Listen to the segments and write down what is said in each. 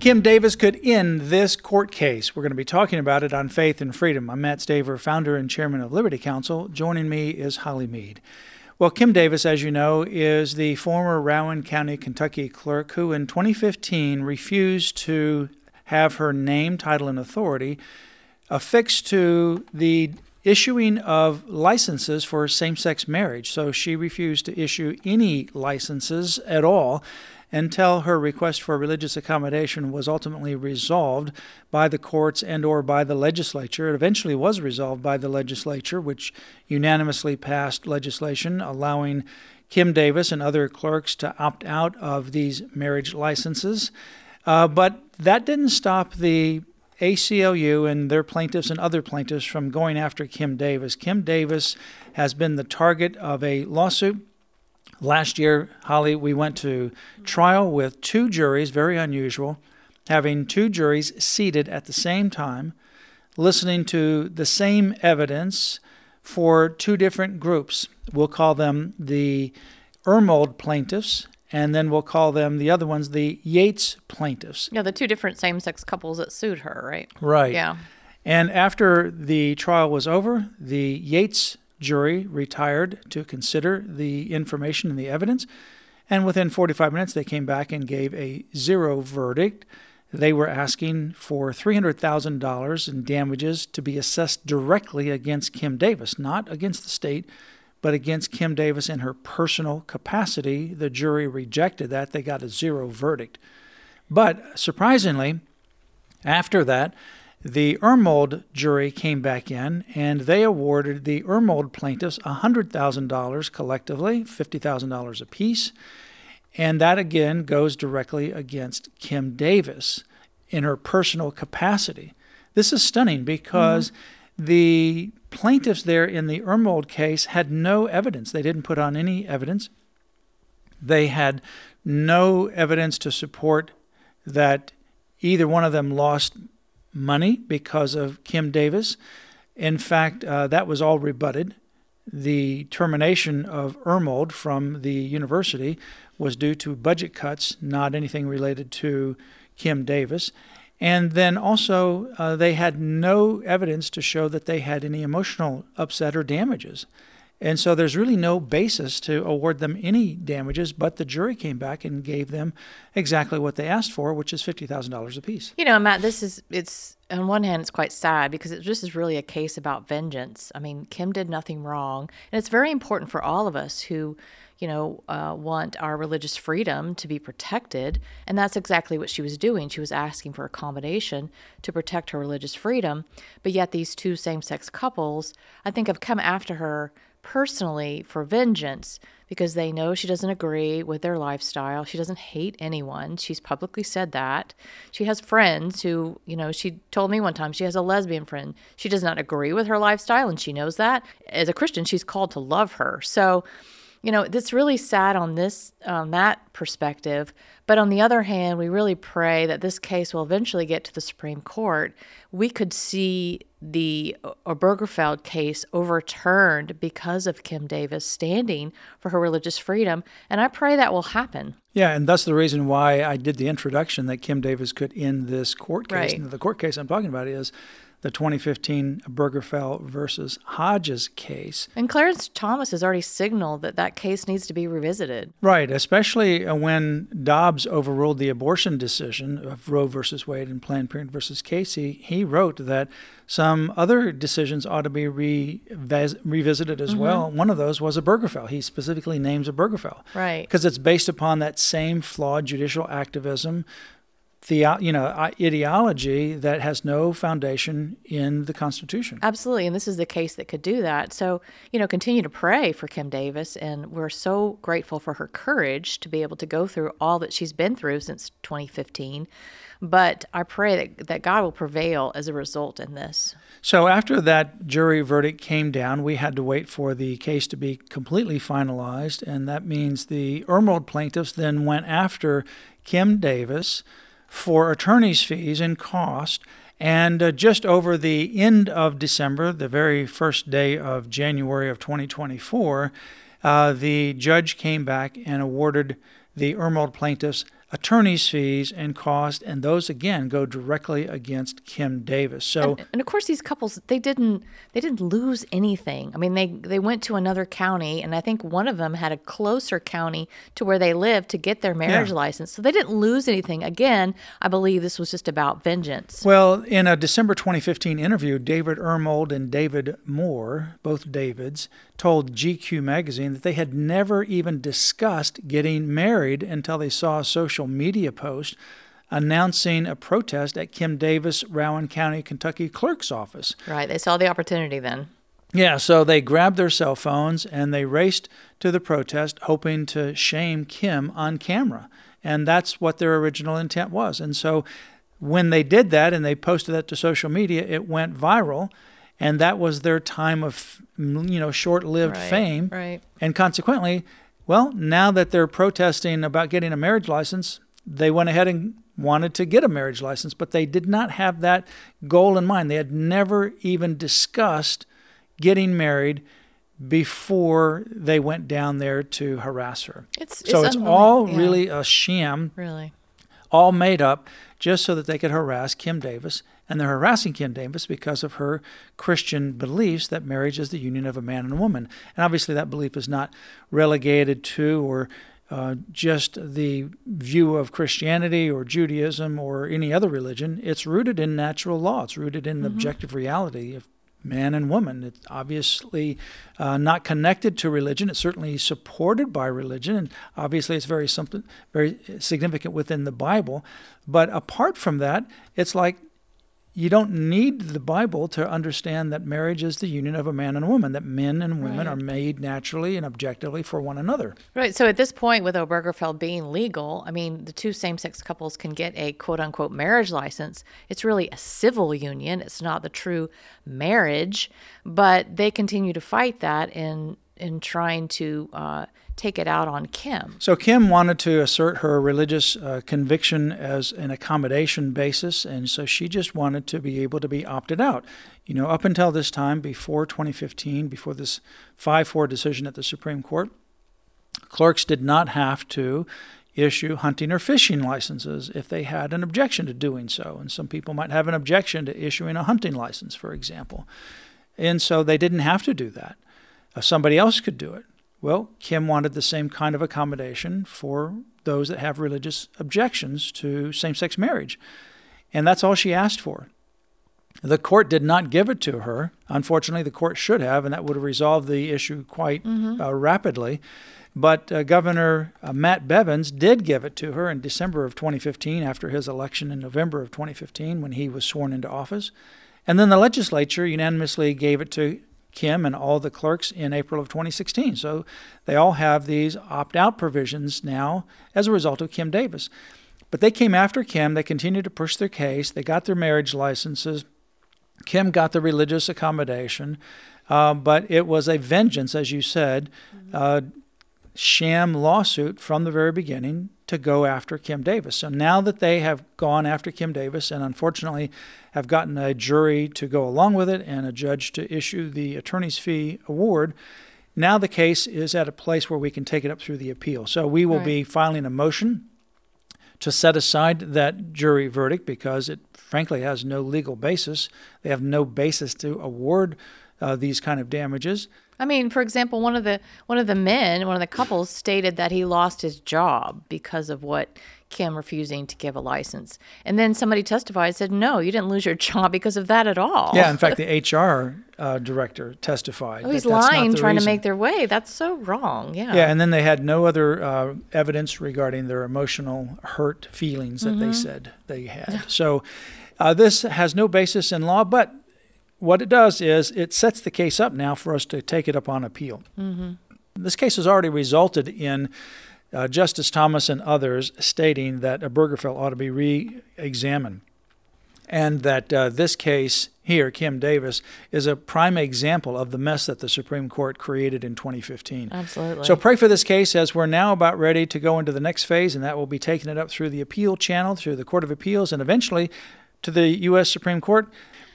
Kim Davis could end this court case. We're going to be talking about it on Faith and Freedom. I'm Mat Staver, founder and chairman of Liberty Counsel. Joining me is Holly Meade. Well, Kim Davis, as you know, is the former Rowan County, Kentucky clerk who in 2015 refused to have her name, title, and authority affixed to the issuing of licenses for same sex marriage. So she refused to issue any licenses at all until her request for religious accommodation was ultimately resolved by the courts and or by the legislature. It eventually was resolved by the legislature, which unanimously passed legislation allowing Kim Davis and other clerks to opt out of these marriage licenses. Uh, but that didn't stop the ACLU and their plaintiffs and other plaintiffs from going after Kim Davis. Kim Davis has been the target of a lawsuit Last year, Holly, we went to trial with two juries, very unusual, having two juries seated at the same time, listening to the same evidence for two different groups. We'll call them the Ermold plaintiffs, and then we'll call them the other ones the Yates plaintiffs. Yeah, the two different same sex couples that sued her, right? Right. Yeah. And after the trial was over, the Yates jury retired to consider the information and the evidence. And within 45 minutes, they came back and gave a zero verdict. They were asking for $300,000 in damages to be assessed directly against Kim Davis, not against the state, but against Kim Davis in her personal capacity. The jury rejected that. They got a zero verdict. But surprisingly, after that, the Ermold jury came back in and they awarded the Ermold plaintiffs $100,000 collectively, $50,000 apiece. And that again goes directly against Kim Davis in her personal capacity. This is stunning because mm-hmm. The plaintiffs there in the Ermold case had no evidence. They didn't put on any evidence. They had no evidence to support that either one of them lost money because of Kim Davis. In fact, uh, that was all rebutted. The termination of Ermold from the university was due to budget cuts, not anything related to Kim Davis. And then also, uh, they had no evidence to show that they had any emotional upset or damages. And so there's really no basis to award them any damages, but the jury came back and gave them exactly what they asked for, which is $50,000 apiece. You know, Mat, this is, it's, on one hand, it's quite sad because it just is really a case about vengeance. I mean, Kim did nothing wrong. And it's very important for all of us who, you know, uh, want our religious freedom to be protected. And that's exactly what she was doing. She was asking for accommodation to protect her religious freedom. But yet, these two same sex couples, I think, have come after her personally for vengeance because they know she doesn't agree with their lifestyle. She doesn't hate anyone. She's publicly said that. She has friends who, you know, she told me one time she has a lesbian friend. She does not agree with her lifestyle and she knows that. As a Christian, she's called to love her. So, you know, it's really sad on this on that perspective. But on the other hand, we really pray that this case will eventually get to the Supreme Court. We could see the Obergefell case overturned because of Kim Davis standing for her religious freedom, and I pray that will happen. Yeah, and that's the reason why I did the introduction that Kim Davis could end this court case. Right. And the court case I'm talking about is the 2015 Obergefell versus Hodges case. And Clarence Thomas has already signaled that that case needs to be revisited. Right, especially uh, when Dobbs overruled the abortion decision of Roe versus Wade and Planned Parenthood versus Casey. He wrote that some other decisions ought to be re- revisited as mm-hmm. well. One of those was Obergefell. He specifically names Obergefell. Right. Because it's based upon that same flawed judicial activism the you know ideology that has no foundation in the Constitution. Absolutely, and this is the case that could do that. So you know, continue to pray for Kim Davis, and we're so grateful for her courage to be able to go through all that she's been through since 2015. But I pray that, that God will prevail as a result in this. So, after that jury verdict came down, we had to wait for the case to be completely finalized. And that means the Ermold plaintiffs then went after Kim Davis for attorney's fees and cost. And uh, just over the end of December, the very first day of January of 2024, uh, the judge came back and awarded the Ermold plaintiffs attorney's fees and cost, and those again go directly against Kim Davis. So, and, and, of course, these couples they didn't they didn't lose anything. I mean, they they went to another county, and I think one of them had a closer county to where they lived to get their marriage yeah. license, so they didn't lose anything. Again, I believe this was just about vengeance. Well, in a December 2015 interview, David Ermold and David Moore, both Davids, told GQ magazine that they had never even discussed getting married until they saw a social media post announcing a protest at Kim Davis, Rowan County, Kentucky clerk's office. Right. They saw the opportunity then. Yeah, so they grabbed their cell phones and they raced to the protest, hoping to shame Kim on camera. And that's what their original intent was. And so when they did that and they posted that to social media, it went viral and that was their time of you know short-lived right, fame right and consequently well now that they're protesting about getting a marriage license they went ahead and wanted to get a marriage license but they did not have that goal in mind. They had never even discussed getting married before they went down there to harass her. It's, so it's, it's all yeah. really a sham. Really all made up just so that they could harass kim davis and they're harassing Kim Davis because of her Christian beliefs that marriage is the union of a man and a woman. And obviously, that belief is not relegated to or uh, just the view of Christianity or Judaism or any other religion. It's rooted in natural law. It's rooted in the mm-hmm. objective reality of man and woman. It's obviously uh, not connected to religion. It's certainly supported by religion, and obviously it's very something very significant within the Bible. But apart from that, it's like you don't need the Bible to understand that marriage is the union of a man and a woman, that men and women right. are made naturally and objectively for one another. Right. So at this point, with Obergefell being legal, I mean, the two same sex couples can get a quote unquote marriage license. It's really a civil union, it's not the true marriage, but they continue to fight that in, in trying to. Uh, take it out on Kim. So Kim wanted to assert her religious uh, conviction as an accommodation basis, and so she just wanted to be able to be opted out. You know, up until this time, before 2015, before this 5 4 decision at the Supreme Court, clerks did not have to issue hunting or fishing licenses if they had an objection to doing so. And some people might have an objection to issuing a hunting license, for example. And so they didn't have to do that. Uh, somebody else could do it. Well, Kim wanted the same kind of accommodation for those that have religious objections to same sex marriage. And that's all she asked for. The court did not give it to her. Unfortunately, the court should have, and that would have resolved the issue quite mm-hmm. uh, rapidly. But uh, Governor uh, Matt Bevins did give it to her in December of 2015 after his election in November of 2015 when he was sworn into office. And then the legislature unanimously gave it to Kim and all the clerks in April of 2016. So they all have these opt out provisions now as a result of Kim Davis. But they came after Kim. They continued to push their case. They got their marriage licenses. Kim got the religious accommodation. Uh, but it was a vengeance, as you said, uh, sham lawsuit from the very beginning to go after Kim Davis. So now that they have gone after Kim Davis and unfortunately have gotten a jury to go along with it and a judge to issue the attorney's fee award, now the case is at a place where we can take it up through the appeal. So we will right. be filing a motion to set aside that jury verdict because it frankly has no legal basis. They have no basis to award uh, these kind of damages. I mean, for example, one of the one of the men, one of the couples stated that he lost his job because of what Kim refusing to give a license. And then somebody testified said, no, you didn't lose your job because of that at all. Yeah, in fact, the HR uh, director testified. Oh, he's that that's not lying, trying to make their way. That's so wrong. Yeah. Yeah, and then they had no other uh, evidence regarding their emotional hurt feelings that Mm-hmm. they said they had. So uh, this has no basis in law, but what it does is it sets the case up now for us to take it up on appeal. Mm-hmm. This case has already resulted in uh, Justice Thomas and others stating that Obergefell ought to be re examined and that uh, this case here, Kim Davis, is a prime example of the mess that the Supreme Court created in 2015. Absolutely. So pray for this case as we're now about ready to go into the next phase, and that will be taking it up through the appeal channel, through the Court of Appeals, and eventually to the U.S. Supreme Court.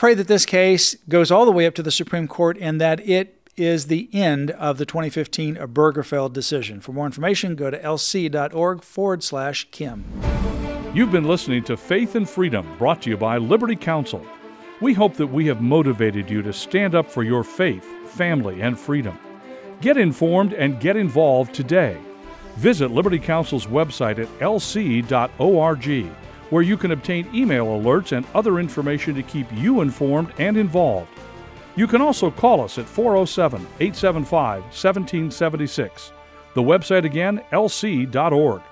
Pray that this case goes all the way up to the Supreme Court and that it is the end of the 2015 Obergefell decision. For more information, go to lc.org forward slash Kim. You've been listening to Faith and Freedom, brought to you by Liberty Counsel. We hope that we have motivated you to stand up for your faith, family, and freedom. Get informed and get involved today. Visit Liberty Counsel's website at lc.org, where you can obtain email alerts and other information to keep you informed and involved. You can also call us at 407 875 1776. The website again, lc.org.